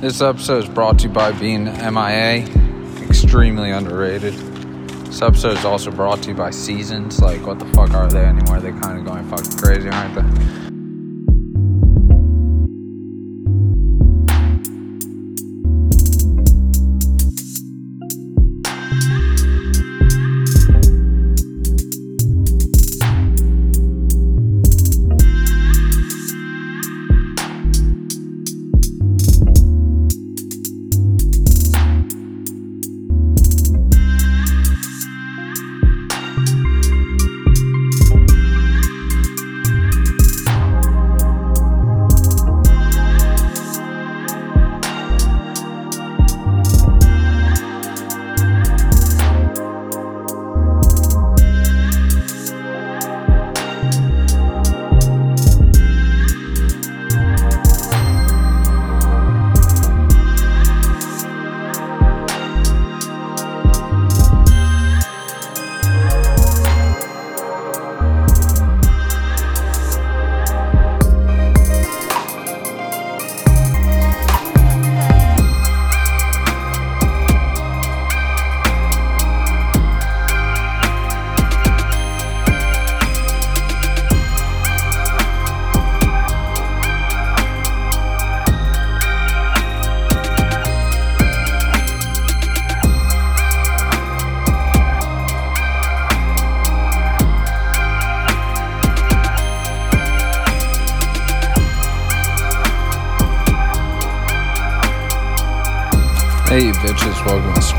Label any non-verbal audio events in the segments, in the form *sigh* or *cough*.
This episode is brought to you by being MIA, extremely underrated. This episode is also brought to you by Seasons. Like, what the fuck are they anymore? They're kind of going fucking crazy, aren't they?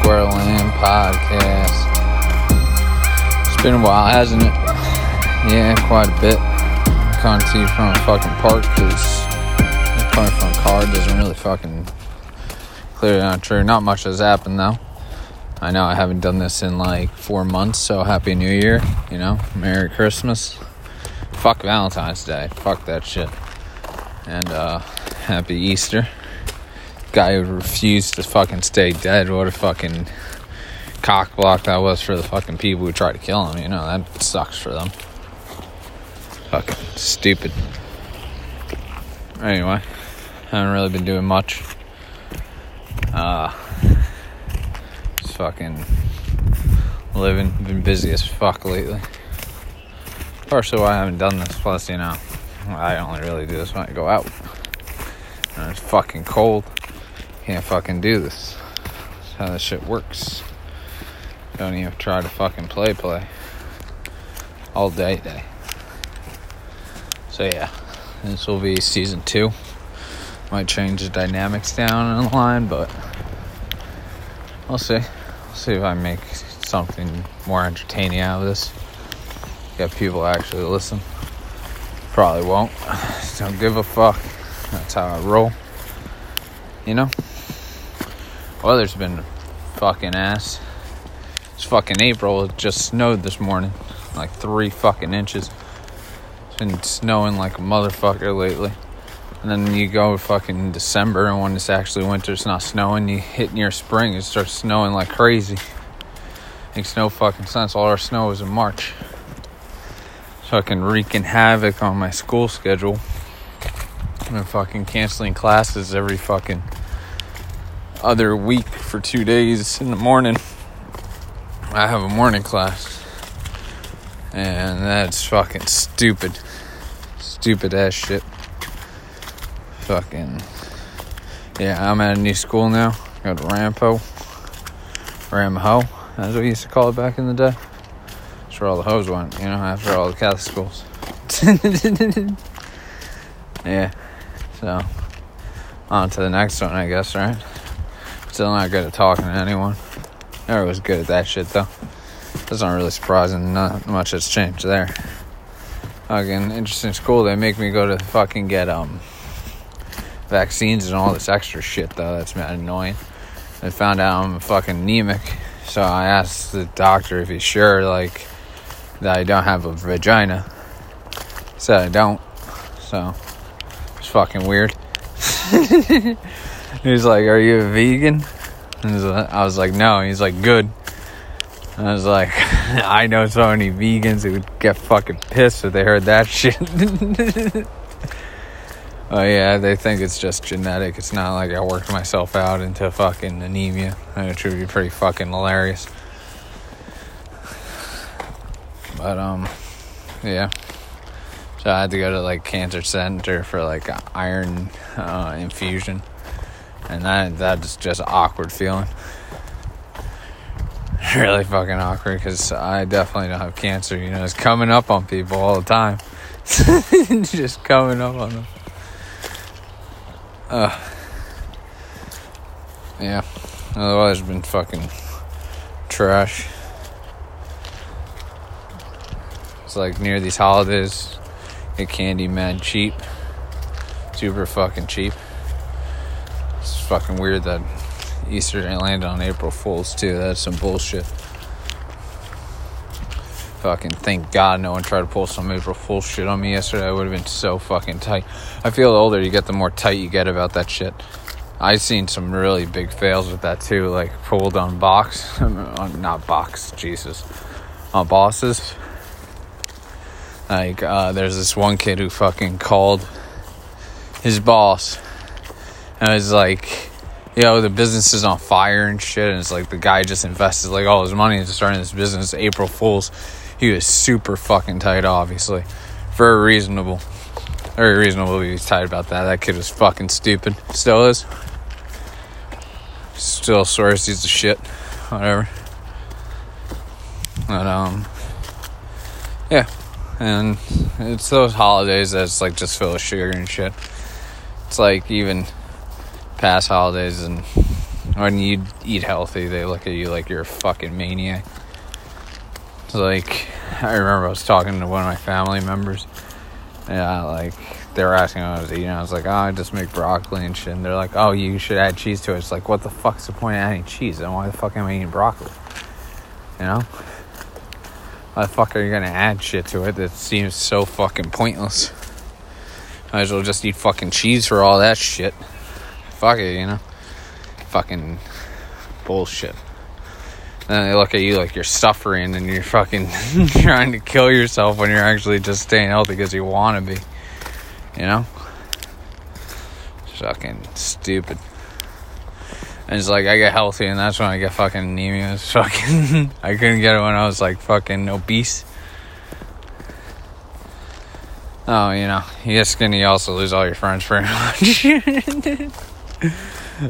To Squareland Podcast. It's been a while, hasn't it? Yeah, quite a bit. To you from a fucking park because coming from a car doesn't really fucking clearly not true. Not much has happened though. I know I haven't done this in like four months, so happy new year, you know, Merry Christmas. Fuck Valentine's Day. Fuck that shit. And uh happy Easter guy who refused to fucking stay dead. What a fucking cock block that was for the fucking people who tried to kill him. You know, that sucks for them. Fucking stupid. Anyway, haven't really been doing much. Uh, just fucking living. Been busy as fuck lately. Partially why I haven't done this. Plus, you know, I only really do this when I go out. And it's fucking cold. Can't fucking do this. That's how this shit works. Don't even try to fucking play play. All day day. So yeah, this will be season two. Might change the dynamics down in the line, but we'll see. We'll see if I make something more entertaining out of this. Get people actually listen. Probably won't. *laughs* Don't give a fuck. That's how I roll. You know? Weather's been fucking ass. It's fucking April. It just snowed this morning. Like three fucking inches. It's been snowing like a motherfucker lately. And then you go fucking December, and when it's actually winter, it's not snowing. You hit near spring, it starts snowing like crazy. Makes no fucking sense. All our snow was in March. Fucking wreaking havoc on my school schedule. I'm fucking canceling classes every fucking other week for two days in the morning. I have a morning class. And that's fucking stupid. Stupid ass shit. Fucking. Yeah, I'm at a new school now. Got Ramapo. Ramho. That's what we used to call it back in the day. That's where all the hoes went, you know, after all the Catholic schools. *laughs* yeah. So, on to the next one, I guess, right? Still not good at talking to anyone. Never was good at that shit though. That's not really surprising. Not much has changed there. Fucking interesting school. They make me go to fucking get um vaccines and all this extra shit though. That's annoying. They found out I'm fucking anemic, so I asked the doctor if he's sure like that I don't have a vagina. Said I don't. So it's fucking weird. *laughs* He's like, Are you a vegan? I was like, No. He's like, Good. I was like, *laughs* I know so many vegans who would get fucking pissed if they heard that shit. *laughs* Oh yeah, they think it's just genetic. It's not like I worked myself out into fucking anemia. It would be pretty fucking hilarious. But um, yeah. So I had to go to like cancer center for like iron uh, infusion, and that that's just awkward feeling. *laughs* really fucking awkward because I definitely don't have cancer. You know, it's coming up on people all the time. *laughs* just coming up on them. Uh, yeah. Otherwise, it's been fucking trash. It's like near these holidays, get candy mad cheap. Super fucking cheap. Fucking weird that Easter didn't land on April Fools, too. That's some bullshit. Fucking thank God no one tried to pull some April Fool's shit on me yesterday. I would have been so fucking tight. I feel the older you get, the more tight you get about that shit. I've seen some really big fails with that too, like pulled on box, *laughs* not box, Jesus, on bosses. Like, uh, there's this one kid who fucking called his boss and was like, you know the business is on fire and shit. And it's like the guy just invested like all his money into starting this business, April Fools he was super fucking tight, obviously. Very reasonable. Very reasonable he was tight about that. That kid was fucking stupid. Still is. Still swears he's a shit. Whatever. But, um, yeah. And it's those holidays that's like just full of sugar and shit. It's like even past holidays and when you eat healthy, they look at you like you're a fucking maniac. Like, I remember I was talking to one of my family members. Yeah, like they were asking what I was eating. I was like, oh, I just make broccoli and shit. And they're like, oh, you should add cheese to it. It's like, what the fuck's the point of adding cheese? And why the fuck am I eating broccoli? You know? Why the fuck are you gonna add shit to it that seems so fucking pointless? Might as well just eat fucking cheese for all that shit. Fuck it, you know? Fucking bullshit. And they look at you like you're suffering and you're fucking *laughs* trying to kill yourself when you're actually just staying healthy because you want to be. You know? Fucking stupid. And it's like I get healthy and that's when I get fucking anemia. It's fucking *laughs* I couldn't get it when I was like fucking obese. Oh, you know, you get skinny, you also lose all your friends pretty *laughs* much.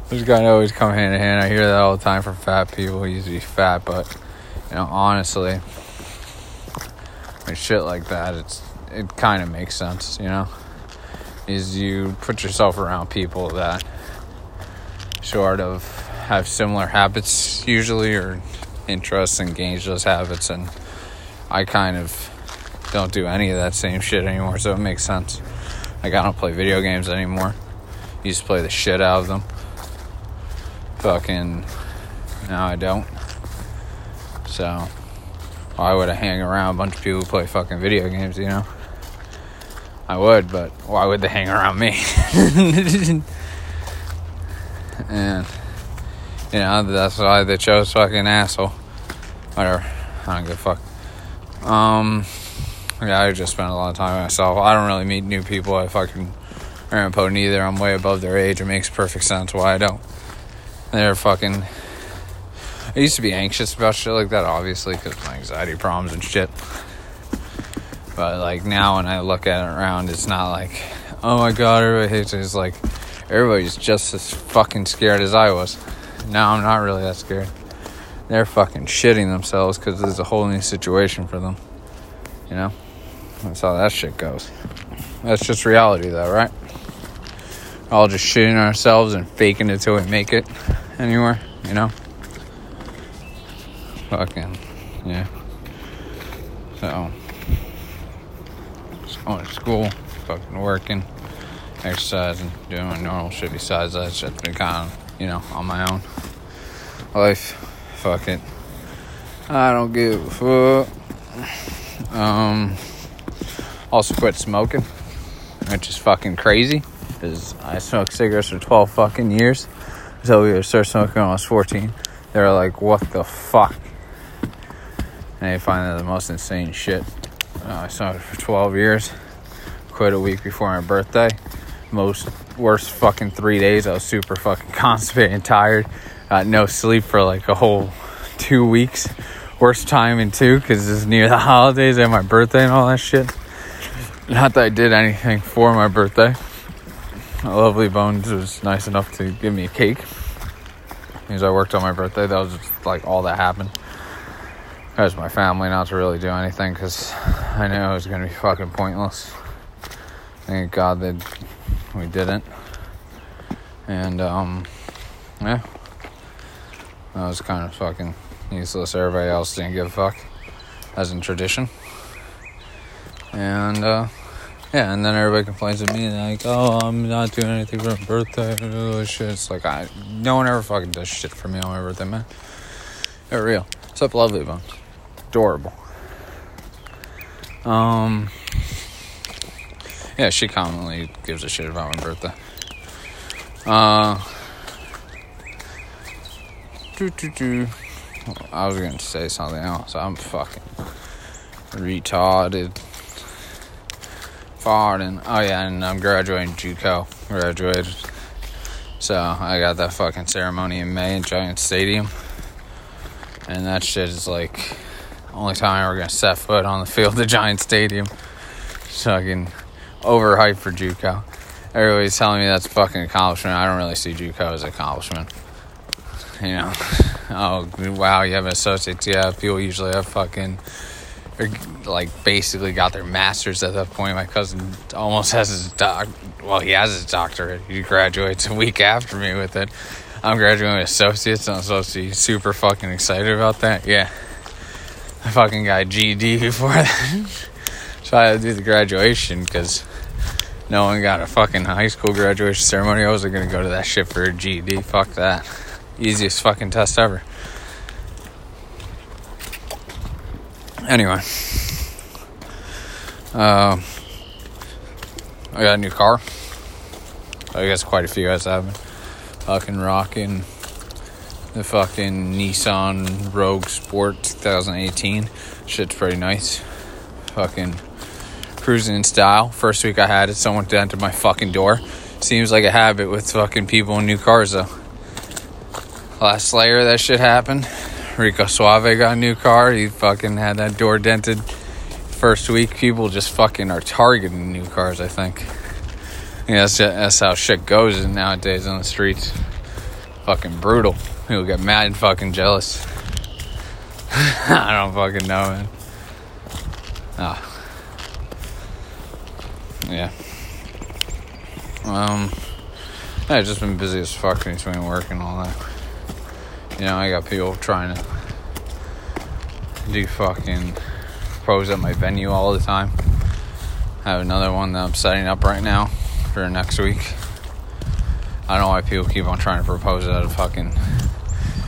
Those guys always come hand in hand. I hear that all the time from fat people who used to be fat, but you know, honestly, when shit like that, it's it kind of makes sense, you know. Is you put yourself around people that sort of have similar habits usually or interests and engage those habits and I kind of don't do any of that same shit anymore, so it makes sense. Like I don't play video games anymore. Used to play the shit out of them fucking now I don't. So why would I hang around a bunch of people who play fucking video games, you know? I would, but why would they hang around me? *laughs* and you know, that's why they chose fucking asshole. Whatever. I don't give a fuck. Um yeah, I just spend a lot of time myself. I don't really meet new people. I fucking Ramapo neither. I'm way above their age. It makes perfect sense why I don't. They're fucking. I used to be anxious about shit like that, obviously, because my anxiety problems and shit. But like now, when I look at it around, it's not like, oh my god, everybody hates it. It's like everybody's just as fucking scared as I was. Now I'm not really that scared. They're fucking shitting themselves because there's a whole new situation for them. You know, that's how that shit goes. That's just reality, though, right? All just shitting ourselves and faking it till we make it anywhere, you know? Fucking, yeah. So, just going to school, fucking working, exercising, doing my normal shit besides that. Just been kind of, you know, on my own. Life, fuck it. I don't give a fuck. Um, also quit smoking, which is fucking crazy because I smoked cigarettes for 12 fucking years until we started smoking when I was 14. They were like, what the fuck? And they find that the most insane shit. Uh, I smoked for 12 years, quit a week before my birthday. most worst fucking three days. I was super fucking *laughs* constipated and tired. Got no sleep for like a whole two weeks. Worst time in two because it's near the *laughs* holidays and my birthday and all that shit. Not that I did anything for my birthday. Lovely Bones was nice enough to give me a cake because I worked on my birthday. That was just like all that happened. As my family not to really do anything because I knew it was gonna be fucking pointless. Thank God that we didn't. And um, yeah, that was kind of fucking useless. Everybody else didn't give a fuck, as in tradition. And uh, yeah, and then everybody complains at me like, "Oh, I'm not doing anything for my birthday." Oh, shit. It's like I, no one ever fucking does shit for me on my birthday, man. They're real. Except Lovely Bones, adorable. Um, yeah, she commonly gives a shit about my birthday. Uh, doo, doo, doo. I was to say something else. I'm fucking retarded. Farting. Oh yeah, and I'm graduating JUCO. Graduated. So I got that fucking ceremony in May in Giant Stadium. And that shit is like only time we're gonna set foot on the field of Giant Stadium. Fucking overhyped for JUCO. Everybody's telling me that's fucking accomplishment. I don't really see JUCO as accomplishment. You know, *laughs* oh wow, you have an associate. Yeah, people usually have fucking like basically got their masters at that point. My cousin almost has his doc. Well, he has his doctorate. He graduates a week after me with it. I'm graduating with associates. I'm supposed to be super fucking excited about that. Yeah, I fucking got GED *laughs* before that, so I had to do the graduation because no one got a fucking high school graduation ceremony. I wasn't gonna go to that shit for a GED. Fuck that. Easiest fucking test ever. Anyway, uh, I got a new car. I guess quite a few guys have fucking rocking the fucking Nissan Rogue Sport 2018. Shit's pretty nice. Fucking cruising in style. First week I had it, someone dented my fucking door. Seems like a habit with fucking people in new cars though. Last layer that shit happened. Rico Suave got a new car. He fucking had that door dented. First week, people just fucking are targeting new cars. I think. Yeah, that's, that's how shit goes nowadays on the streets. Fucking brutal. People get mad and fucking jealous. *laughs* I don't fucking know, man. Ah. Yeah. Um. I've just been busy as fuck between work and all that. You know, I got people trying to do fucking pros at my venue all the time. I have another one that I'm setting up right now for next week. I don't know why people keep on trying to propose at a fucking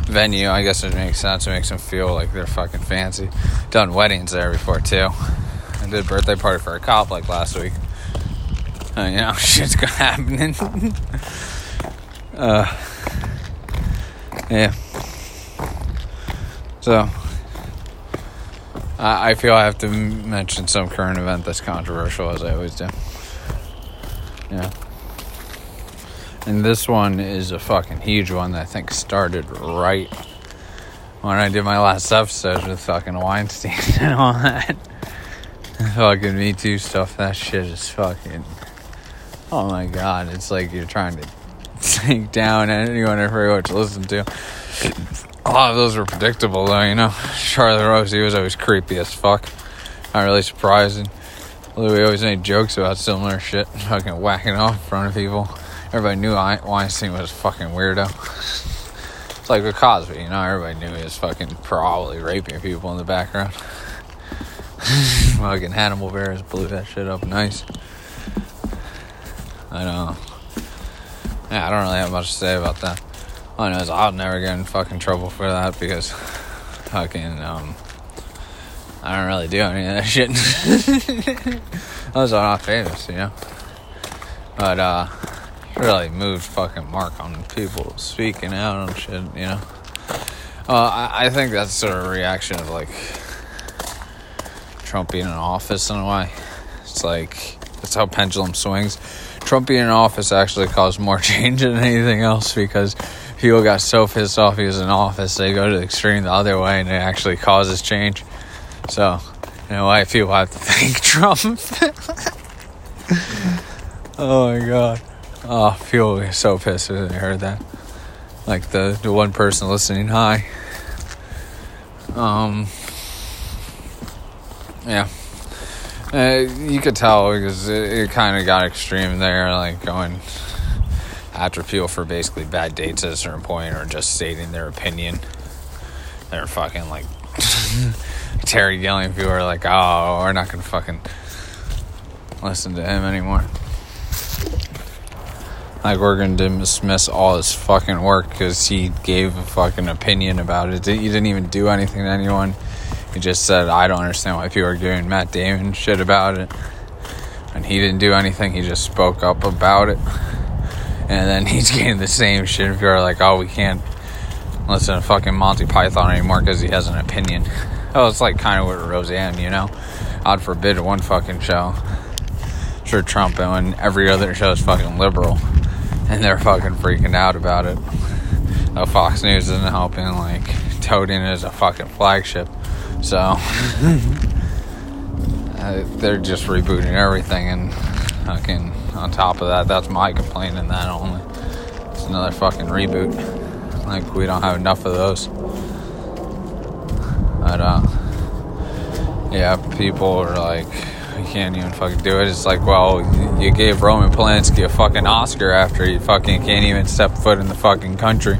venue. I guess it makes sense. It makes them feel like they're fucking fancy. Done weddings there before too. I did a birthday party for a cop like last week. Uh, you know, *laughs* shit's happening. *laughs* uh, yeah. So, I, I feel I have to mention some current event that's controversial, as I always do. Yeah. And this one is a fucking huge one that I think started right when I did my last episode with fucking Weinstein *laughs* and all that. fucking Me Too stuff. That shit is fucking. Oh my god. It's like you're trying to *laughs* sink down anyone ever to listen to. A lot of those were predictable, though, you know. Charlie Rose, he was always creepy as fuck. Not really surprising. Although we always made jokes about similar shit, *laughs* fucking whacking off in front of people. Everybody knew Weinstein was a fucking weirdo. It's like with Cosby, you know, everybody knew he was fucking probably raping people in the background. *laughs* fucking Hannibal Buress blew that shit up nice. I know. Yeah, I don't really have much to say about that. I know I'll never get in fucking trouble for that because fucking um I don't really do any of that shit. *laughs* Those are not famous, you know. But uh really moved fucking mark on people speaking out on shit, you know. Uh, I, I think that's sort of a reaction of like Trump being in office in a way. It's like that's how pendulum swings. Trump being in office actually caused more *laughs* change than anything else because people got so pissed off he was in office, they go to the extreme the other way and it actually causes change. So, in a way, people have to *laughs* thank Trump. *laughs* oh my god. Oh, people so pissed when they heard that. Like the, the one person listening, hi. Um, yeah. Uh, you could tell because it, it kind of got extreme there, like going after people for basically bad dates at a certain point or just stating their opinion. They're fucking like *laughs* Terry Gilliam. People are like, oh, we're not gonna fucking listen to him anymore. Like we're gonna dismiss all his fucking work because he gave a fucking opinion about it. He didn't even do anything to anyone. He just said, I don't understand why people are giving Matt Damon shit about it. And he didn't do anything, he just spoke up about it. And then *laughs* he's getting the same shit if you're like, oh, we can't listen to fucking Monty Python anymore because he has an opinion. *laughs* Oh, it's like kind of with Roseanne, you know? God forbid one fucking show. Sure, Trump and every other show is fucking liberal. And they're fucking freaking out about it. Oh, Fox News isn't helping, like, toting it as a fucking flagship. So *laughs* uh, they're just rebooting everything, and fucking on top of that, that's my complaint, and that only it's another fucking reboot. Like we don't have enough of those. But uh, yeah, people are like, you can't even fucking do it. It's like, well, you gave Roman Polanski a fucking Oscar after he fucking can't even step foot in the fucking country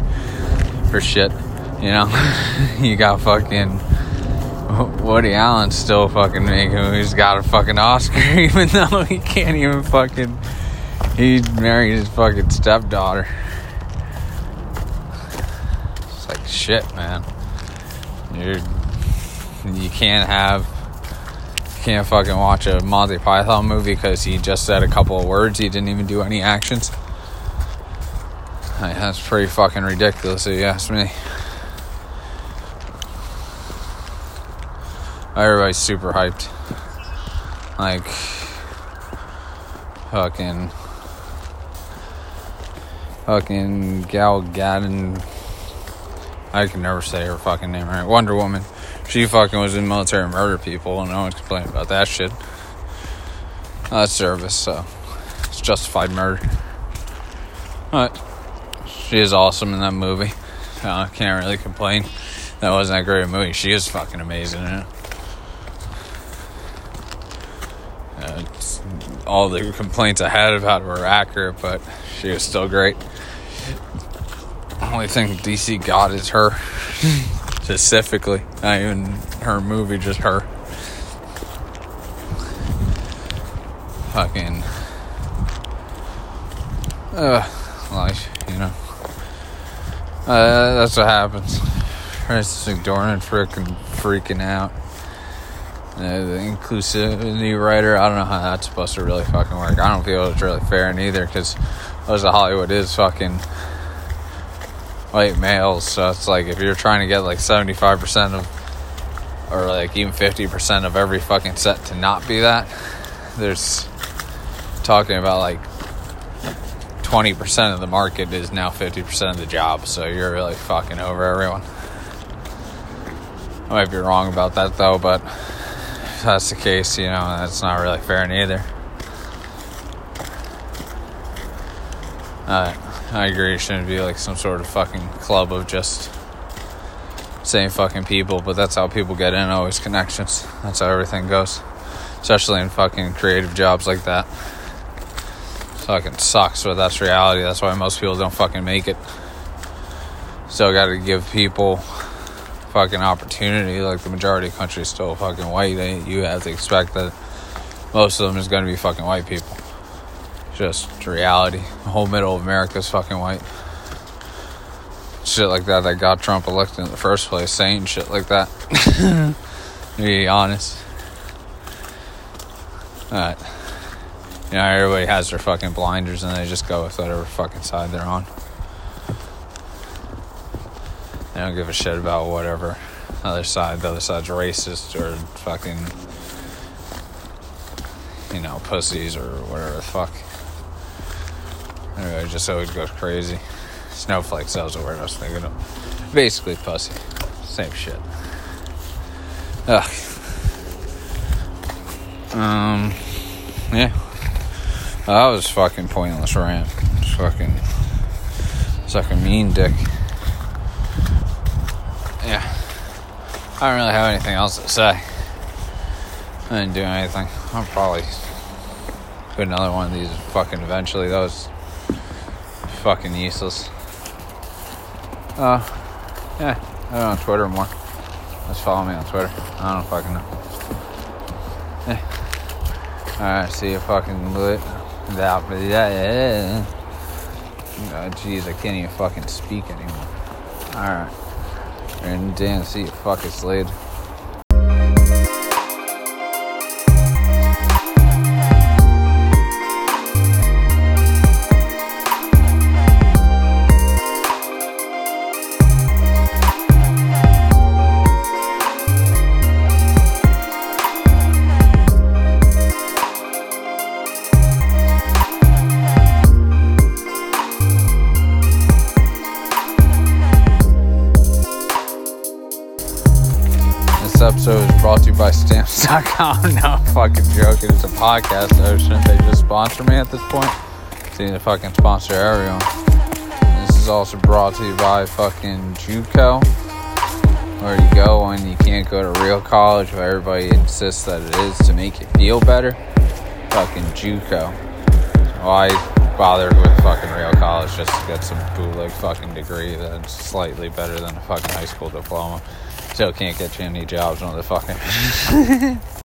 for shit. You know, *laughs* you got fucking *laughs* Woody Allen still fucking making. He's got a fucking Oscar, *laughs* even though he can't even fucking. He married his fucking stepdaughter. It's like shit, man. You're. You can't have. You can't fucking watch a Monty Python movie because he just said a couple of words. He didn't even do any actions. Like, that's pretty fucking ridiculous, if you ask me. Everybody's super hyped. Like, fucking, fucking Gal Gadot. I can never say her fucking name right. Wonder Woman. She fucking was in military murder people, and no one's complaining about that shit. That's service, so it's justified murder. But she is awesome in that movie. *laughs* I uh, can't really complain. That wasn't that great a movie. She is fucking amazing in it. All the complaints I had about her were accurate, but she was still great. Only thing DC got is her, *laughs* specifically. Not even her movie, just her. Fucking. Uh, life, you know. Uh, that's what happens. Frances McDormand freaking freaking out the inclusivity rider. I don't know how that's supposed to really fucking work. I don't feel it's really fair either because most of Hollywood is fucking white males. So it's like if you're trying to get like 75% of, or like even 50% of every fucking set to not be that, there's talking about like 20% of the market is now 50% of the job. So you're really fucking over everyone. I might be wrong about that though, but that's the case, you know, that's not really fair neither. Uh, I agree, it shouldn't be like some sort of fucking club of just same fucking people, but that's how people get in, always connections. That's how everything goes. Especially in fucking creative jobs like that. Fucking sucks, but that's reality. That's why most people don't fucking make it. Still gotta give people fucking opportunity. Like the majority of is still fucking white. You have to expect that most of them is going to be fucking white people. Just reality. The whole middle of America is fucking white. Shit like that that got Trump elected in the first place, saying shit like that. to *laughs* be honest. Alright. You know, everybody has their fucking blinders and they just go with whatever fucking side they're on. They don't give a shit about whatever other side. The other side's racist or fucking, you know, pussies or whatever the fuck. It just always goes crazy. Snowflakes, that was the word I was thinking of. Basically, pussy. Same shit. Ugh. Um, yeah. That was fucking pointless rant. It's fucking, it's like a mean dick. Yeah. I don't really have anything else to say. I didn't do anything. I'll probably put another one of these fucking eventually. Was fucking useless. Uh, yeah, I'm on Twitter more. Just follow me on Twitter. I don't fucking know. Yeah. Alright, see you fucking lit. That, yeah. Oh, jeez, I can't even fucking speak anymore. Alright. And Dan, see you fucking later. Brought to you by Stamps.com. *laughs* no, I'm fucking joking. It's a podcast. though. Shouldn't they just sponsor me at this point? They need to fucking sponsor everyone. This is also brought to you by fucking JUCO, where you go when you can't go to real college, where everybody insists that it is to make you feel better. Fucking JUCO. Why bother with fucking real college just to get some bootleg fucking degree that's slightly better than a fucking high school diploma? Still can't get you any jobs on the fucking *laughs*